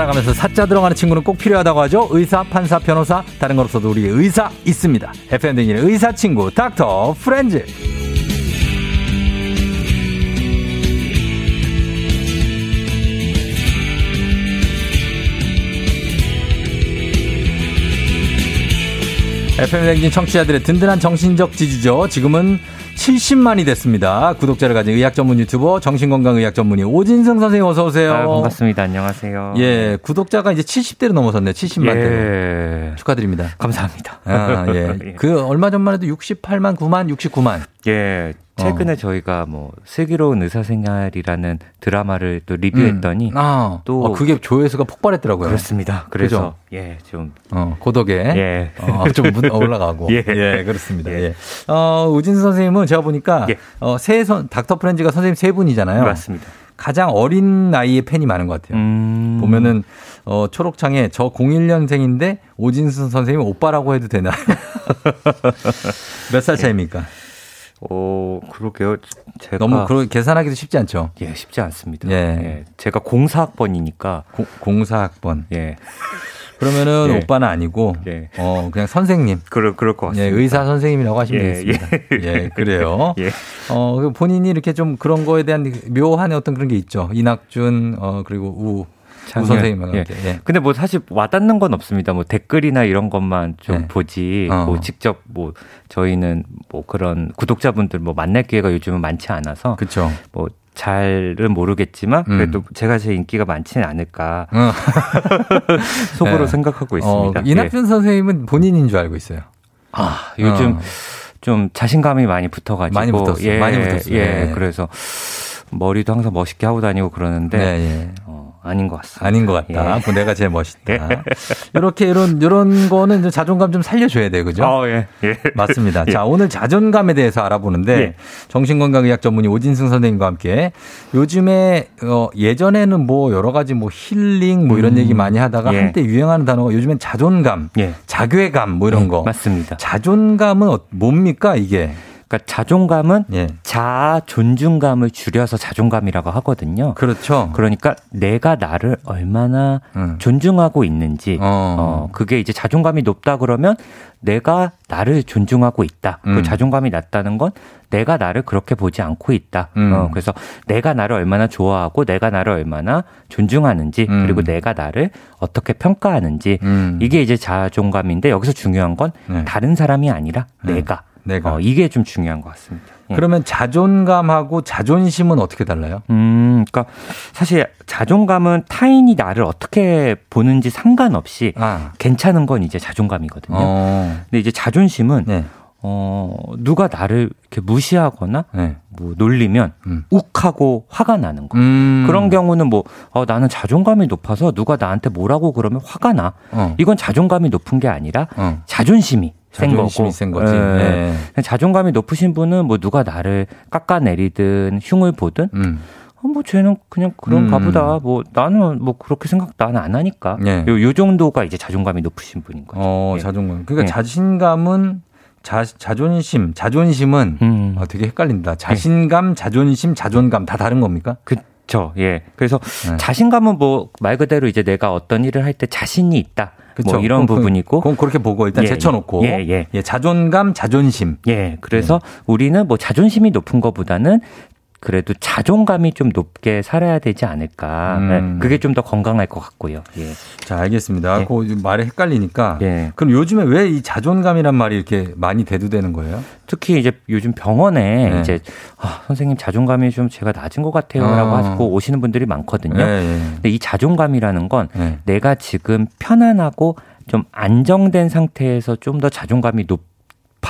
살아가면서 사자 들어가는 친구는 꼭 필요하다고 하죠. 의사, 판사, 변호사, 다른 걸로서도 우리 의사 있습니다. FM 댕진의 의사 친구 닥터 프렌즈. FM 댕진 청취자들의 든든한 정신적 지주죠. 지금은 70만이 됐습니다. 구독자를 가진 의학 전문 유튜버 정신건강 의학 전문의 오진승 선생님 어서 오세요. 아, 반갑습니다. 안녕하세요. 예, 구독자가 이제 70대로 넘어섰네요. 70만 대로. 예. 축하드립니다. 감사합니다. 아, 예. 예. 그 얼마 전만 해도 68만, 9만, 69만. 예. 최근에 어. 저희가 뭐 슬기로운 의사생활이라는 드라마를 또 리뷰했더니 음. 아, 또 어, 그게 조회수가 폭발했더라고요. 그렇습니다. 그래서 예, 좀 어, 고덕에. 예. 어, 좀 문- 올라가고. 예. 예. 그렇습니다. 예. 예. 어, 우진수 선생님은 제가 보니까 예. 어, 세 선, 닥터 프렌즈가 선생님 세 분이잖아요. 맞습니다. 가장 어린 나이에 팬이 많은 것 같아요. 음. 보면은 어 초록창에 저 01년생인데 오진순 선생님 오빠라고 해도 되나요? 몇살 차입니까? 어, 그러게요. 제가 너무 그러 계산하기도 쉽지 않죠. 예, 쉽지 않습니다. 예. 예. 제가 공사학번이니까 고, 공사학번. 예. 그러면은 예. 오빠는 아니고 예. 어 그냥 선생님. 그럴 그럴 것 예, 같습니다. 의사 선생님이라고 하시면 예, 되겠습니다. 예, 그래요. 예. 어, 그 본인이 이렇게 좀 그런 거에 대한 묘한 어떤 그런 게 있죠. 이낙준, 어, 그리고 우, 우 작년, 선생님과 예. 예. 근데 뭐 사실 와닿는 건 없습니다. 뭐 댓글이나 이런 것만 좀 네. 보지. 어. 뭐 직접 뭐 저희는 뭐 그런 구독자분들 뭐 만날 기회가 요즘은 많지 않아서 그쵸. 뭐 잘은 모르겠지만 음. 그래도 제가 제 인기가 많지는 않을까 어, 속으로 네. 생각하고 어, 있습니다. 예. 이낙준 선생님은 본인인 줄 알고 있어요. 아, 요즘 어. 좀 자신감이 많이 붙어가지고 많이 붙었어요. 예, 많이 붙었어요. 예, 네. 그래서 머리도 항상 멋있게 하고 다니고 그러는데 네, 예. 어, 아닌 것 같습니다. 아닌 것 같다. 예. 뭐 내가 제일 멋있다. 이렇게 이런 이런 거는 자존감 좀 살려줘야 돼, 그죠? 어, 예, 예. 맞습니다. 예. 자, 오늘 자존감에 대해서 알아보는데 예. 정신건강의학 전문의 오진승 선생님과 함께 요즘에 어, 예전에는 뭐 여러 가지 뭐 힐링 뭐 이런 음. 얘기 많이 하다가 예. 한때 유행하는 단어가 요즘엔 자존감, 예. 자괴감 뭐 이런 예, 거. 맞습니다. 자존감은 어- 뭡니까 이게? 그러니까 자존감은 예. 자아 존중감을 줄여서 자존감이라고 하거든요. 그렇죠. 그러니까 내가 나를 얼마나 음. 존중하고 있는지 어. 어. 그게 이제 자존감이 높다 그러면 내가 나를 존중하고 있다. 음. 그 자존감이 낮다는 건 내가 나를 그렇게 보지 않고 있다. 음. 어, 그래서 내가 나를 얼마나 좋아하고 내가 나를 얼마나 존중하는지 음. 그리고 내가 나를 어떻게 평가하는지 음. 이게 이제 자존감인데 여기서 중요한 건 네. 다른 사람이 아니라 네. 내가. 내가. 어, 이게 좀 중요한 것 같습니다. 예. 그러면 자존감하고 자존심은 어떻게 달라요? 음, 그러니까 사실 자존감은 타인이 나를 어떻게 보는지 상관없이 아, 괜찮은 건 이제 자존감이거든요. 어, 근데 이제 자존심은 네, 어 누가 나를 이렇게 무시하거나 네, 뭐 놀리면 음. 욱하고 화가 나는 거. 음. 그런 경우는 뭐 어, 나는 자존감이 높아서 누가 나한테 뭐라고 그러면 화가 나. 어, 이건 자존감이 높은 게 아니라 어. 자존심이 센 거고. 센 거지. 예. 네. 자존감이 높으신 분은 뭐 누가 나를 깎아내리든 흉을 보든 음. 어, 뭐 쟤는 그냥 그런가 음. 보다. 뭐 나는 뭐 그렇게 생각 나는 안 하니까. 네. 요, 요 정도가 이제 자존감이 높으신 분인 거죠. 어, 예. 자존감. 그러니까 예. 자신감은 자, 자존심, 자존심은 음. 어, 되게 헷갈린다. 자신감, 자존심, 자존감 다 다른 겁니까? 그쵸. 예. 그래서 네. 자신감은 뭐 말 그대로 이제 내가 어떤 일을 할 때 자신이 있다. 그쵸? 뭐 이런 그건- 부분이고. 그건 그렇게 보고 일단 예, 제쳐놓고. 예, 예. 자존감, 자존심. 예. 그래서 우리는 뭐 자존심이 높은 것보다는 그래도 자존감이 좀 높게 살아야 되지 않을까. 음. 네, 그게 좀 더 건강할 것 같고요. 예. 자, 알겠습니다. 예. 그 말이 헷갈리니까. 예. 그럼 요즘에 왜 이 자존감이란 말이 이렇게 많이 대두되는 거예요? 특히 이제 요즘 병원에 네. 이제 아, 선생님 자존감이 좀 제가 낮은 것 같아요라고 어. 하고 오시는 분들이 많거든요. 예, 예. 근데 이 자존감이라는 건 예. 내가 지금 편안하고 좀 안정된 상태에서 좀 더 자존감이 높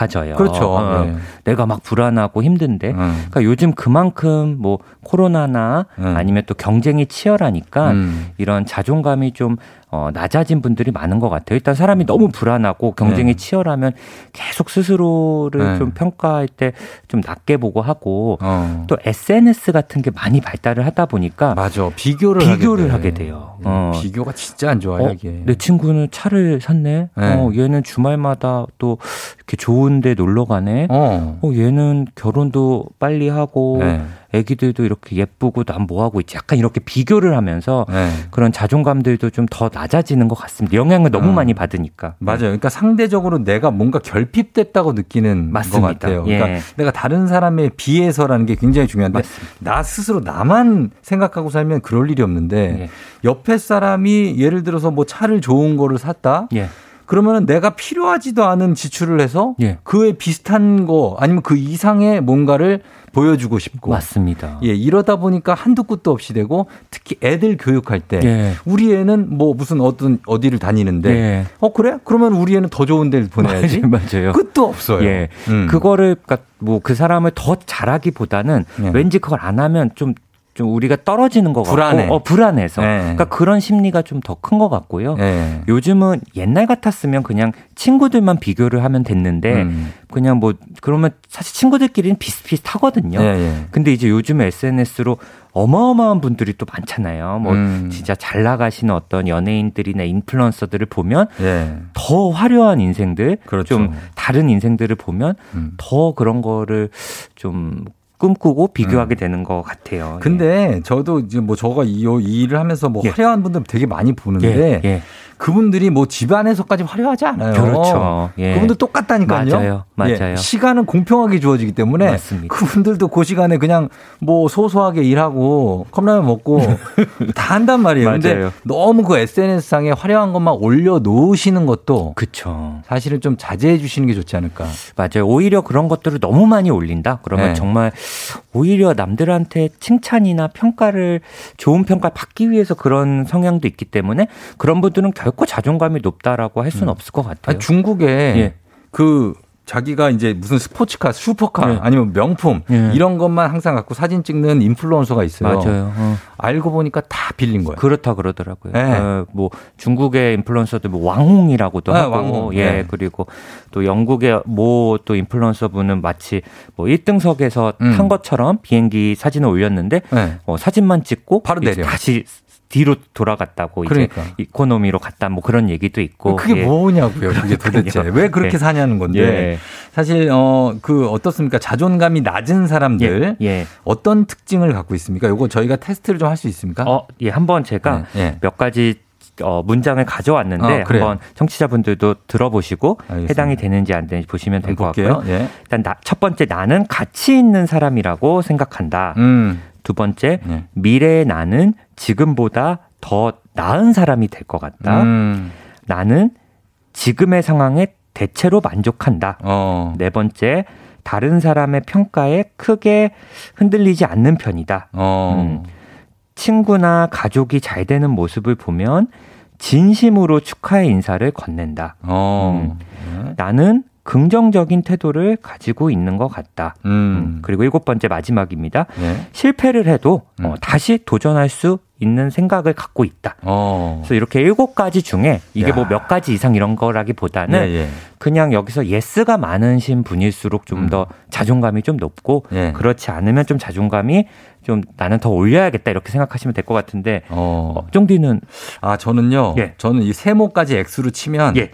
아져요. 그렇죠. 어, 예. 내가 막 불안하고 힘든데. 음. 그러니까 요즘 그만큼 뭐 코로나나 음. 아니면 또 경쟁이 치열하니까 음. 이런 자존감이 좀 어, 낮아진 분들이 많은 것 같아요. 일단 사람이 너무 불안하고 경쟁이 네. 치열하면 계속 스스로를 네. 좀 평가할 때 좀 낮게 보고 하고 어. 또 SNS 같은 게 많이 발달을 하다 보니까 맞아. 비교를 비교를 하게, 하게 돼. 돼요. 어. 비교가 진짜 안 좋아요, 어. 내 친구는 차를 샀네. 네. 어, 얘는 주말마다 또 이렇게 좋은데 놀러 가네. 어. 어, 얘는 결혼도 빨리 하고 네. 애기들도 이렇게 예쁘고 난 뭐 하고 있지? 약간 이렇게 비교를 하면서 네. 그런 자존감들도 좀 더 낮아지는 것 같습니다. 영향을 너무 어. 많이 받으니까. 맞아요. 그러니까 상대적으로 내가 뭔가 결핍됐다고 느끼는 맞습니다. 것 같아요. 그러니까 예. 내가 다른 사람에 비해서라는 게 굉장히 중요한데 맞습니다. 나 스스로 나만 생각하고 살면 그럴 일이 없는데 예. 옆에 사람이 예를 들어서 뭐 차를 좋은 거를 샀다. 예. 그러면은 내가 필요하지도 않은 지출을 해서 예. 그에 비슷한 거 아니면 그 이상의 뭔가를 보여주고 싶고 맞습니다. 예, 이러다 보니까 한두 끝도 없이 되고 특히 애들 교육할 때 예. 우리 애는 뭐 무슨 어떤 어디를 다니는데 예. 어 그래? 그러면 우리 애는 더 좋은 데를 보내야지. 맞아요. 끝도 없어요. 예. 음. 그거를 그러니까 뭐 그 사람을 더 잘하기보다는 예. 왠지 그걸 안 하면 좀 좀 우리가 떨어지는 것 불안해. 같고 어, 불안해서 네. 그러니까 그런 심리가 좀 더 큰 것 같고요. 네. 요즘은 옛날 같았으면 그냥 친구들만 비교를 하면 됐는데 음. 그냥 뭐 그러면 사실 친구들끼리는 비슷비슷하거든요. 네. 근데 이제 요즘 SNS로 어마어마한 분들이 또 많잖아요. 뭐 음. 진짜 잘 나가시는 어떤 연예인들이나 인플루언서들을 보면 예. 더 화려한 인생들, 그렇죠. 좀 다른 인생들을 보면 음. 더 그런 거를 좀 꿈꾸고 비교하게 음. 되는 것 같아요. 근데 예. 저도 이제 뭐 저가 이, 이 일을 하면서 뭐 예. 화려한 분들 되게 많이 보는데 예. 예. 그분들이 뭐 집안에서까지 화려하지 않아요. 그렇죠. 예. 그분들 똑같다니까요. 맞아요. 맞아요. 예. 시간은 공평하게 주어지기 때문에 맞습니다. 그분들도 그 시간에 그냥 뭐 소소하게 일하고 컵라면 먹고 다 한단 말이에요. 맞아요. 근데 너무 그 SNS상에 화려한 것만 올려 놓으시는 것도 그렇죠. 사실은 좀 자제해 주시는 게 좋지 않을까. 맞아요. 오히려 그런 것들을 너무 많이 올린다. 그러면 네. 정말 오히려 남들한테 칭찬이나 평가를 좋은 평가 받기 위해서 그런 성향도 있기 때문에 그런 분들은 결 결코 자존감이 높다라고 할 수는 음. 없을 것 같아요. 아니, 중국에 예. 그 자기가 이제 무슨 스포츠카, 슈퍼카 네. 아니면 명품 네. 이런 것만 항상 갖고 사진 찍는 인플루언서가 있어요. 맞아요. 어. 알고 보니까 다 빌린 거예요. 그렇다 그러더라고요. 네. 어, 뭐 중국의 인플루언서들 뭐 왕홍이라고도 네, 하고 왕홍. 예 네. 그리고 또 영국의 모 또 인플루언서 분은 마치 뭐 1등석에서 음. 탄 것처럼 비행기 사진을 올렸는데 네. 어, 사진만 찍고 바로 내려 다시 뒤로 돌아갔다고 그러니까. 이제 이코노미로 갔다 뭐 그런 얘기도 있고 그게 예. 뭐냐고요 그게 도대체 왜 그렇게 네. 사냐는 건데 예. 사실 어 그 어떻습니까 자존감이 낮은 사람들 예. 예. 어떤 특징을 갖고 있습니까? 요거 저희가 테스트를 좀 할 수 있습니까? 어예 한번 제가 네. 예. 몇 가지 어, 문장을 가져왔는데 어, 한번 청취자분들도 들어보시고 알겠습니다. 해당이 되는지 안 되는지 보시면 될 것 같고요. 예. 일단 나, 첫 번째 나는 가치 있는 사람이라고 생각한다. 음. 두 번째 네. 미래의 나는 지금보다 더 나은 사람이 될 것 같다. 음. 나는 지금의 상황에 대체로 만족한다. 어. 네 번째 다른 사람의 평가에 크게 흔들리지 않는 편이다. 어. 음. 친구나 가족이 잘 되는 모습을 보면 진심으로 축하의 인사를 건넨다. 어. 음. 네. 나는 긍정적인 태도를 가지고 있는 것 같다. 음. 음. 그리고 일곱 번째 마지막입니다. 네. 실패를 해도 음. 어, 다시 도전할 수 있는 생각을 갖고 있다. 어. 그래서 이렇게 일곱 가지 중에 이게 뭐 몇 가지 이상 이런 거라기보다는 예, 예. 그냥 여기서 yes가 많으신 분일수록 좀더 음. 자존감이 좀 높고 예. 그렇지 않으면 좀 자존감이 좀 나는 더 올려야겠다 이렇게 생각하시면 될 것 같은데 어. 어, 쫑디는 아 저는요. 예. 저는 이 세모까지 X로 치면 예.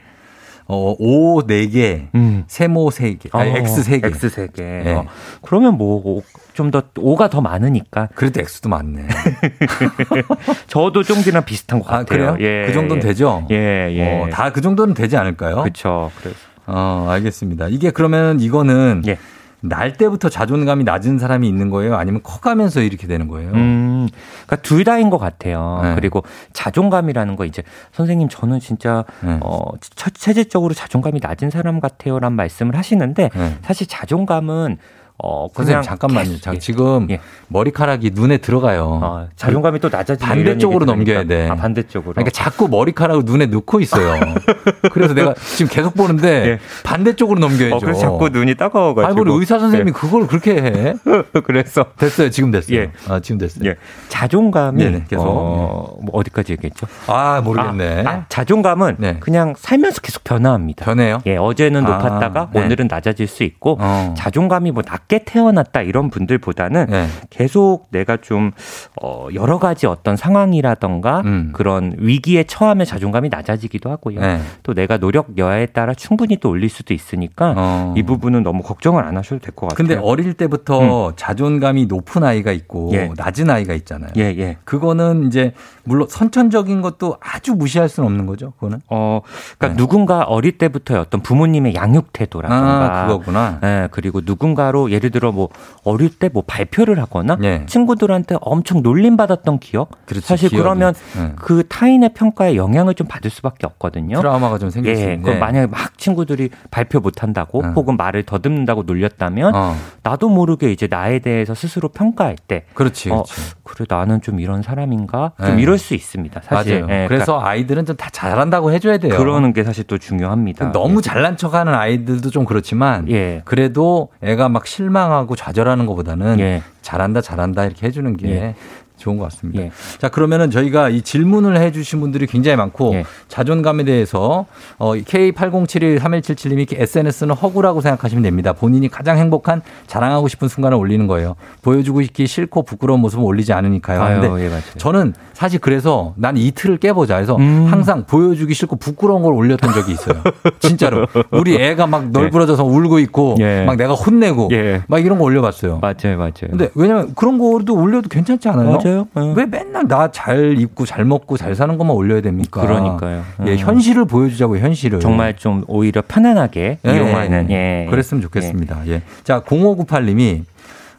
어, O 4개, 음. 세모 3개, 아니, 어, X 3개. X 3개. 네. 어. 그러면 뭐, 좀 더, O가 더 많으니까. 그래도 X도 많네. 저도 쫑디랑 비슷한 것 아, 같아요. 그래요? 예. 그 정도는 예. 되죠? 예, 예. 어, 다 그 정도는 되지 않을까요? 그렇죠. 그래서. 어, 알겠습니다. 이게 그러면 이거는 예. 날 때부터 자존감이 낮은 사람이 있는 거예요? 아니면 커가면서 이렇게 되는 거예요? 음, 그러니까 둘 다인 것 같아요. 네. 그리고 자존감이라는 거 이제 선생님 저는 진짜 네. 어 체질적으로 자존감이 낮은 사람 같아요란 말씀을 하시는데 네. 사실 자존감은 어, 선생님 잠깐만요. 자, 지금 예. 머리카락이 눈에 들어가요. 어, 자존감이 또 낮아지는 반대쪽으로 넘겨야 돼. 아, 반대쪽으로. 그러니까 자꾸 머리카락을 눈에 넣고 있어요. 그래서 내가 지금 계속 보는데 예. 반대쪽으로 넘겨야죠. 어, 그래서 자꾸 눈이 따가워가지고. 아니, 우리 의사 선생님이 예. 그걸 그렇게 해. 그래서 됐어요. 지금 됐어요. 예. 아, 지금 됐어요. 예. 자존감이 네네, 계속 어, 뭐 어디까지 얘기했죠? 아, 모르겠네. 아, 아, 자존감은 네. 그냥 살면서 계속 변화합니다. 변해요? 예, 어제는 아, 높았다가 네. 오늘은 낮아질 수 있고 어. 자존감이 뭐 낮. 낮게 태어났다 이런 분들보다는 네. 계속 내가 좀 어, 여러 가지 어떤 상황이라던가 음. 그런 위기에 처하면 자존감이 낮아지기도 하고요. 네. 또 내가 노력 여하에 따라 충분히 또 올릴 수도 있으니까 어. 이 부분은 너무 걱정을 안 하셔도 될 것 같아요. 근데 어릴 때부터 음. 자존감이 높은 아이가 있고 예. 낮은 아이가 있잖아요. 예, 예. 그거는 이제 물론 선천적인 것도 아주 무시할 수는 없는 거죠. 그거는. 어, 그러니까 네. 누군가 어릴 때부터 어떤 부모님의 양육 태도라든가 아, 그거구나. 예, 그리고 누군가로 예를 들어 뭐 어릴 때 뭐 발표를 하거나 예. 친구들한테 엄청 놀림받았던 기억. 그렇지, 사실 기억이. 그러면 예. 그 타인의 평가에 영향을 좀 받을 수밖에 없거든요. 트라우마가 좀 생길 예, 수 있는데. 그럼 만약에 막 친구들이 발표 못 한다고 어. 혹은 말을 더듬는다고 놀렸다면 어. 나도 모르게 이제 나에 대해서 스스로 평가할 때 그렇지, 어, 그렇지. 그래 나는 좀 이런 사람인가? 좀 네. 이럴 수 있습니다. 사실. 맞아요. 네, 그래서 그러니까 아이들은 좀 다 잘한다고 해줘야 돼요. 그러는 게 사실 또 중요합니다. 너무 예. 잘난 척하는 아이들도 좀 그렇지만 예. 그래도 애가 막 실 망하고 좌절하는 것보다는 예. 잘한다 잘한다 이렇게 해주는 게 예. 좋은 것 같습니다. 예. 자, 그러면은 저희가 이 질문을 해 주신 분들이 굉장히 많고 예. 자존감에 대해서 어, K80713177님이 SNS는 허구라고 생각하시면 됩니다. 본인이 가장 행복한 자랑하고 싶은 순간을 올리는 거예요. 보여주고 싶기 싫고 부끄러운 모습은 올리지 않으니까요. 아유, 근데 예, 저는 사실 그래서 난 이틀을 깨보자 해서 음. 항상 보여주기 싫고 부끄러운 걸 올렸던 적이 있어요. 진짜로. 우리 애가 막 널브러져서 예. 울고 있고 예. 막 내가 혼내고 예. 막 이런 거 올려봤어요. 맞아요, 맞아요. 근데 왜냐면 그런 거도 올려도 괜찮지 않아요? 맞아요. 네. 왜 맨날 나 잘 입고 잘 먹고 잘 사는 것만 올려야 됩니까? 그러니까요. 예, 음. 현실을 보여주자고 현실을. 정말 좀 오히려 편안하게 예, 이용하는. 예. 그랬으면 좋겠습니다. 예. 예. 자, 0598님이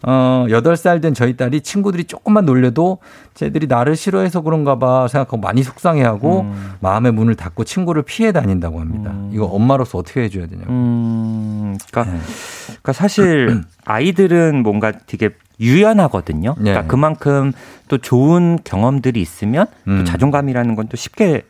어, 8살 된 저희 딸이 친구들이 조금만 놀려도 쟤들이 나를 싫어해서 그런가 봐 생각하고 많이 속상해하고 음. 마음의 문을 닫고 친구를 피해 다닌다고 합니다. 음. 이거 엄마로서 어떻게 해줘야 되냐고. 음. 그러니까, 네. 그러니까 사실 아이들은 뭔가 되게 유연하거든요. 그러니까 네. 그만큼 또 좋은 경험들이 있으면 또 음. 자존감이라는 건 또 쉽게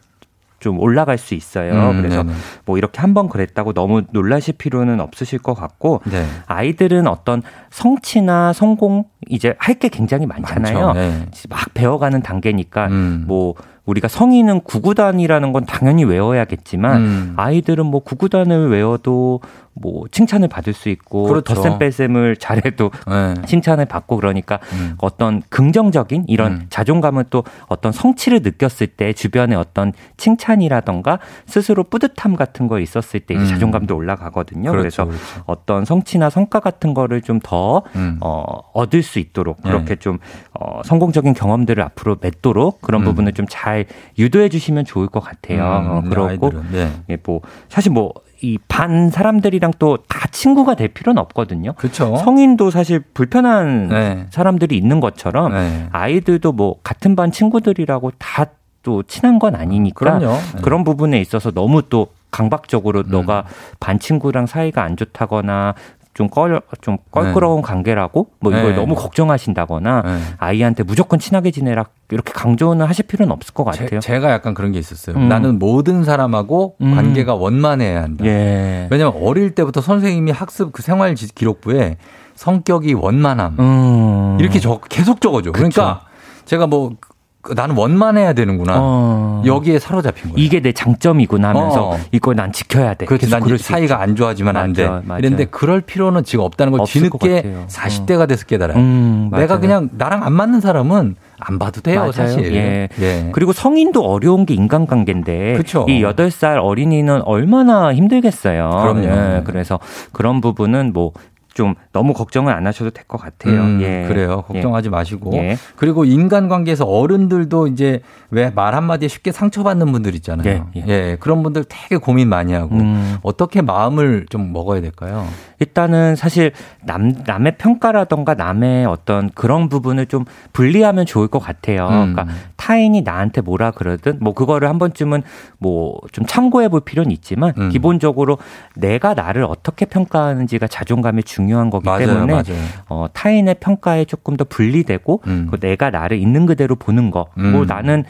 좀 올라갈 수 있어요. 음, 그래서 네네. 뭐 이렇게 한 번 그랬다고 너무 놀라실 필요는 없으실 것 같고 네. 아이들은 어떤 성취나 성공 이제 할 게 굉장히 많잖아요. 네. 막 배워가는 단계니까 음. 뭐 우리가 성인은 구구단이라는 건 당연히 외워야겠지만 음. 아이들은 뭐 구구단을 외워도 뭐 칭찬을 받을 수 있고 그렇죠. 덧셈 뺄셈을 잘해도 네. 칭찬을 받고 그러니까 음. 어떤 긍정적인 이런 음. 자존감은 또 어떤 성취를 느꼈을 때 주변에 어떤 칭찬이라던가 스스로 뿌듯함 같은 거 있었을 때 음. 자존감도 올라가거든요. 그렇죠, 그래서 그렇죠. 어떤 성취나 성과 같은 거를 좀더 음. 어, 얻을 수 있도록 네. 그렇게 좀 어, 성공적인 경험들을 앞으로 맺도록 그런 음. 부분을 좀잘 유도해 주시면 좋을 것 같아요. 음, 어, 그렇고 네. 예, 뭐 사실 뭐 이 반 사람들이랑 또 다 친구가 될 필요는 없거든요. 그렇죠. 성인도 사실 불편한 네. 사람들이 있는 것처럼 네. 아이들도 뭐 같은 반 친구들이라고 다 또 친한 건 아니니까 네. 그런 부분에 있어서 너무 또 강박적으로 음. 너가 반 친구랑 사이가 안 좋다거나 좀 껄, 좀 껄끄러운 네. 관계라고 뭐 이걸 네. 너무 걱정하신다거나 네. 아이한테 무조건 친하게 지내라 이렇게 강조는 하실 필요는 없을 것 같아요. 제, 가 약간 그런 게 있었어요. 음. 나는 모든 사람하고 음. 관계가 원만해야 한다. 예. 왜냐면 어릴 때부터 선생님이 학습 그 생활 기록부에 성격이 원만함 음. 이렇게 적, 계속 적어줘. 그쵸. 그러니까 제가 뭐그 나는 원만해야 되는구나. 어. 여기에 사로잡힌 거예요. 이게 내 장점이구나 하면서 어. 이걸 난 지켜야 돼. 그렇지. 난 사이가 안 좋아지면 맞아, 안 돼. 맞아. 이랬는데 그럴 필요는 지금 없다는 걸 뒤늦게 40대가 어. 돼서 깨달아요. 음, 내가 그냥 나랑 안 맞는 사람은 안 봐도 돼요, 맞아요. 사실. 예. 예. 그리고 성인도 어려운 게 인간관계인데 그쵸. 이 8살 어린이는 얼마나 힘들겠어요. 그럼요. 예. 그래서 그런 부분은 뭐 좀 너무 걱정을 안 하셔도 될 것 같아요. 음, 예. 그래요. 걱정하지 예. 마시고. 예. 그리고 인간관계에서 어른들도 이제 왜 말 한마디에 쉽게 상처받는 분들 있잖아요. 예, 예. 예. 그런 분들 되게 고민 많이 하고 음. 어떻게 마음을 좀 먹어야 될까요? 일단은 사실 남, 남의 평가라던가 남의 어떤 그런 부분을 좀 분리하면 좋을 것 같아요. 음. 그러니까 타인이 나한테 뭐라 그러든 뭐 그거를 한 번쯤은 뭐 좀 참고해 볼 필요는 있지만 음. 기본적으로 내가 나를 어떻게 평가하는지가 자존감이 중요한 거기 맞아요, 때문에 맞아요. 어, 타인의 평가에 조금 더 분리되고 음. 내가 나를 있는 그대로 보는 거. 뭐 음. 나는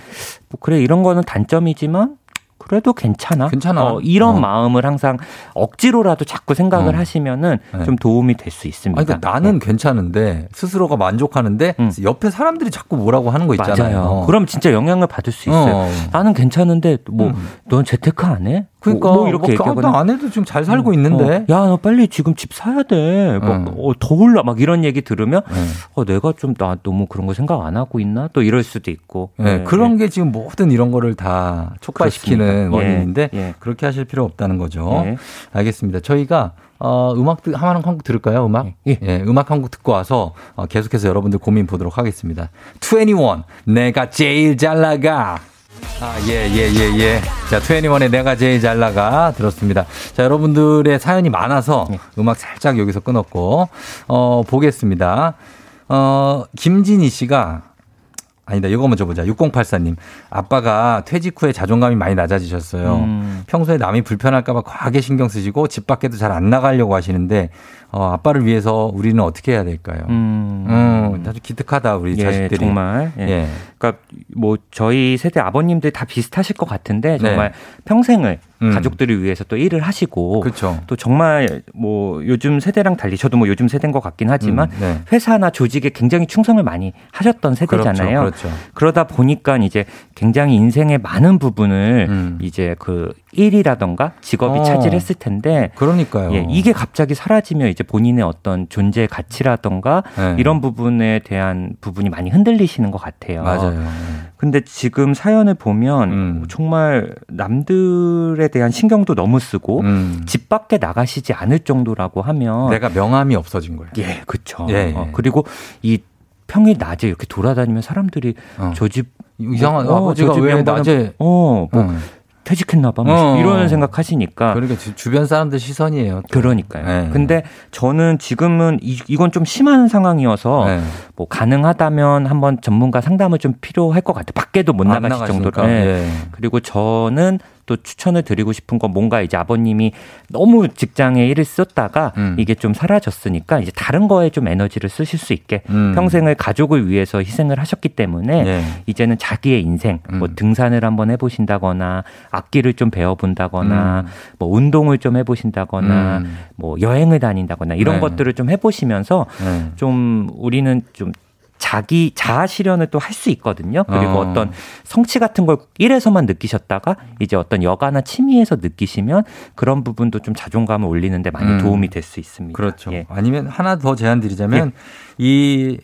뭐 그래 이런 거는 단점이지만 그래도 괜찮아. 괜찮아. 어, 이런 어. 마음을 항상 억지로라도 자꾸 생각을 어. 하시면은 네. 좀 도움이 될 수 있습니다. 아니, 그러니까 나는 네. 괜찮은데 스스로가 만족하는데 음. 옆에 사람들이 자꾸 뭐라고 하는 거 있잖아요. 맞아요. 그럼 진짜 영향을 받을 수 있어요. 어. 나는 괜찮은데 뭐넌 음. 재테크 안 해? 그러니까 뭐, 뭐 이렇게 뭐, 얘기하거나 안 해도 지금 잘 살고 어, 있는데. 어, 야, 너 빨리 지금 집 사야 돼. 뭐, 어. 어, 더 올라 막 이런 얘기 들으면 네. 어, 내가 좀 나 너무 그런 거 생각 안 하고 있나? 또 이럴 수도 있고. 네, 네. 그런 게 지금 모든 이런 거를 다 촉발시키는 그렇습니다. 원인인데 예. 그렇게 하실 필요 없다는 거죠. 예. 알겠습니다. 저희가 어, 음악 하나한 곡 들을까요? 음악? 예. 예 음악 한 곡 듣고 와서 어, 계속해서 여러분들 고민 보도록 하겠습니다. 21 내가 제일 잘 나가. 아, 예, 예, 예, 예. 자, 21의 내가 제일 잘 나가 들었습니다. 자, 여러분들의 사연이 많아서 예. 음악 살짝 여기서 끊었고, 어, 보겠습니다. 어, 김진희 씨가 아니다. 이거 먼저 보자. 6084님. 아빠가 퇴직 후에 자존감이 많이 낮아지셨어요. 음. 평소에 남이 불편할까봐 과하게 신경 쓰시고 집 밖에도 잘 안 나가려고 하시는데 어, 아빠를 위해서 우리는 어떻게 해야 될까요? 음, 음 아주 기특하다 우리 예, 자식들이 정말. 예. 예. 그러니까 뭐 저희 세대 아버님들 다 비슷하실 것 같은데 정말 네. 평생을 음. 가족들을 위해서 또 일을 하시고 그쵸. 또 정말 뭐 요즘 세대랑 달리 저도 뭐 요즘 세대인 것 같긴 하지만 음, 네. 회사나 조직에 굉장히 충성을 많이 하셨던 세대잖아요. 그렇죠, 그렇죠. 그러다 보니까 이제 굉장히 인생의 많은 부분을 음. 이제 그 일이라던가 직업이 어. 차지했을 텐데 그러니까요. 예, 이게 갑자기 사라지면 이제 본인의 어떤 존재 가치라던가 네. 이런 부분에 대한 부분이 많이 흔들리시는 것 같아요. 맞아요. 근데 지금 사연을 보면 음. 정말 남들에 대한 신경도 너무 쓰고 음. 집 밖에 나가시지 않을 정도라고 하면 내가 명함이 없어진 거예요. 예, 그렇죠. 예, 예. 어, 그리고 이 평일 낮에 이렇게 돌아다니면 사람들이 어. 저집 이상한 어, 아버지가 왜 낮에 어뭐 어. 퇴직했나 봐. 뭐 어. 이런 생각 하시니까. 그러니까 주변 사람들 시선이에요. 또. 그러니까요. 네. 근데 저는 지금은 이, 이건 좀 심한 상황이어서 네. 뭐 가능하다면 한번 전문가 상담을 좀 필요할 것 같아요. 밖에도 못 나가실 정도로. 네. 네. 그리고 저는 또 추천을 드리고 싶은 건 뭔가 이제 아버님이 너무 직장에 일을 썼다가 음. 이게 좀 사라졌으니까 이제 다른 거에 좀 에너지를 쓰실 수 있게 음. 평생을 가족을 위해서 희생을 하셨기 때문에 네. 이제는 자기의 인생 뭐 음. 뭐 등산을 한번 해보신다거나 악기를 좀 배워본다거나 음. 뭐 운동을 좀 해보신다거나 음. 뭐 여행을 다닌다거나 이런 네. 것들을 좀 해보시면서 네. 좀 우리는 좀 자기 자아 실현을 또 할 수 있거든요. 그리고 어. 떤 성취 같은 걸 일에서만 느끼셨다가 이제 어떤 여가나 취미에서 느끼시면 그런 부분도 좀 자존감을 올리는데 많이 음. 도움이 될 수 있습니다. 그렇죠. 예. 아니면 하나 더 제안 드리자면 예. 이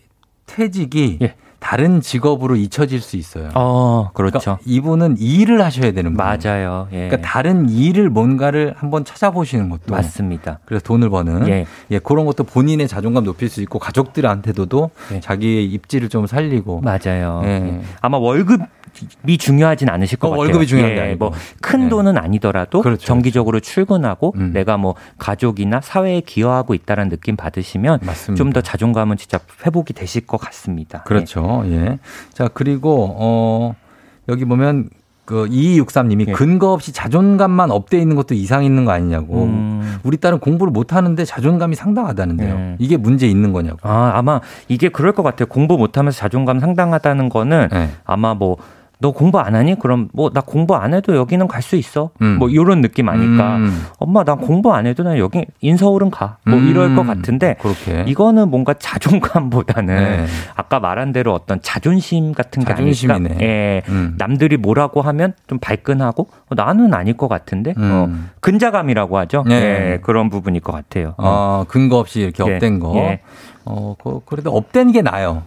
퇴직이 예. 다른 직업으로 잊혀질 수 있어요. 어, 그렇죠. 그러니까 이분은 일을 하셔야 되는 분이에요. 맞아요. 예. 그러니까 다른 일을 뭔가를 한번 찾아보시는 것도 맞습니다. 그래서 돈을 버는 예. 예 그런 것도 본인의 자존감 높일 수 있고 가족들한테도 예. 자기의 입지를 좀 살리고 맞아요. 예. 예. 아마 월급 이 중요하진 않으실 것 어, 같아요. 월급이 중요한 게 예, 뭐큰 네. 돈은 아니더라도 그렇죠, 정기적으로 그렇죠. 출근하고 음. 내가 뭐 가족이나 사회에 기여하고 있다는 느낌 받으시면 좀 더 자존감은 진짜 회복이 되실 것 같습니다. 그렇죠. 예. 예. 자 그리고 어 여기 보면 그 2263님이 예. 근거 없이 자존감만 up돼 있는 것도 이상 있는 거 아니냐고. 음. 우리 딸은 공부를 못 하는데 자존감이 상당하다는데요. 예. 이게 문제 있는 거냐고. 아, 아마 이게 그럴 것 같아요. 공부 못 하면서 자존감 상당하다는 거는 예. 아마 뭐 너 공부 안 하니? 그럼 뭐 나 공부 안 해도 여기는 갈 수 있어. 음. 뭐 이런 느낌 아니까 음. 엄마 난 공부 안 해도 난 여기 인서울은 가. 뭐 음. 이럴 것 같은데 그렇게. 이거는 뭔가 자존감보다는 네. 아까 말한 대로 어떤 자존심 같은 게 자존심이네. 아닐까. 예. 음. 남들이 뭐라고 하면 좀 발끈하고 어, 나는 아닐 것 같은데 음. 어, 근자감이라고 하죠. 네. 예. 그런 부분일 것 같아요. 어, 근거 없이 이렇게 예. up된 거. 예. 어, 그, 그래도 up된 게 나아요.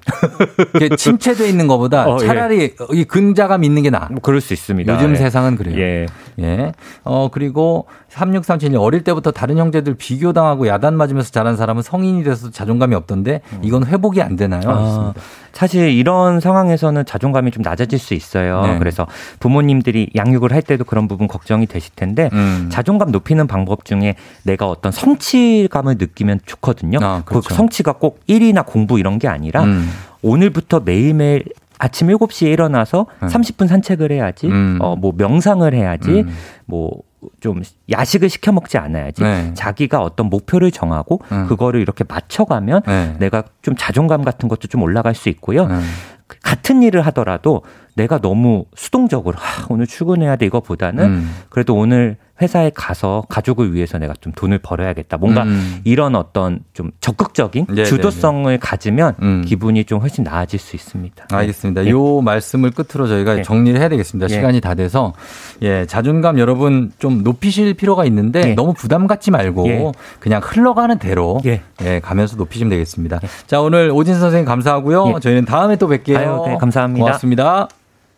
침체돼 있는 것보다 어, 예. 차라리 예. 이 근자감 있는 게 나아. 뭐 그럴 수 있습니다. 요즘 예. 세상은 그래요. 예. 예. 어, 그리고 3637님 어릴 때부터 다른 형제들 비교당하고 야단 맞으면서 자란 사람은 성인이 돼서 자존감이 없던데 이건 회복이 안 되나요? 아, 사실 이런 상황에서는 자존감이 좀 낮아질 수 있어요. 네. 그래서 부모님들이 양육을 할 때도 그런 부분 걱정이 되실 텐데 음. 자존감 높이는 방법 중에 내가 어떤 성취감을 느끼면 좋거든요. 아, 그 그렇죠. 그 성취가 꼭 일이나 공부 이런 게 아니라 음. 오늘부터 매일매일 아침 7시에 일어나서 음. 30분 산책을 해야지, 음. 어, 뭐 명상을 해야지, 음. 뭐좀 야식을 시켜 먹지 않아야지. 네. 자기가 어떤 목표를 정하고 음. 그거를 이렇게 맞춰가면 네. 내가 좀 자존감 같은 것도 좀 올라갈 수 있고요. 음. 같은 일을 하더라도 내가 너무 수동적으로 아, 오늘 출근해야 돼 이거보다는 음. 그래도 오늘 회사에 가서 가족을 위해서 내가 좀 돈을 벌어야겠다. 뭔가 음. 이런 어떤 좀 적극적인 네네네. 주도성을 가지면 음. 기분이 좀 훨씬 나아질 수 있습니다. 알겠습니다. 네. 요 말씀을 끝으로 저희가 네. 정리를 해야 되겠습니다. 네. 시간이 다 돼서 예, 자존감 여러분 좀 높이실 필요가 있는데 네. 너무 부담 갖지 말고 예. 그냥 흘러가는 대로 예. 예, 가면서 높이시면 되겠습니다. 자, 오늘 오진 선생님 감사하고요. 저희는 다음에 또 뵐게요. 아유, 네, 감사합니다. 고맙습니다.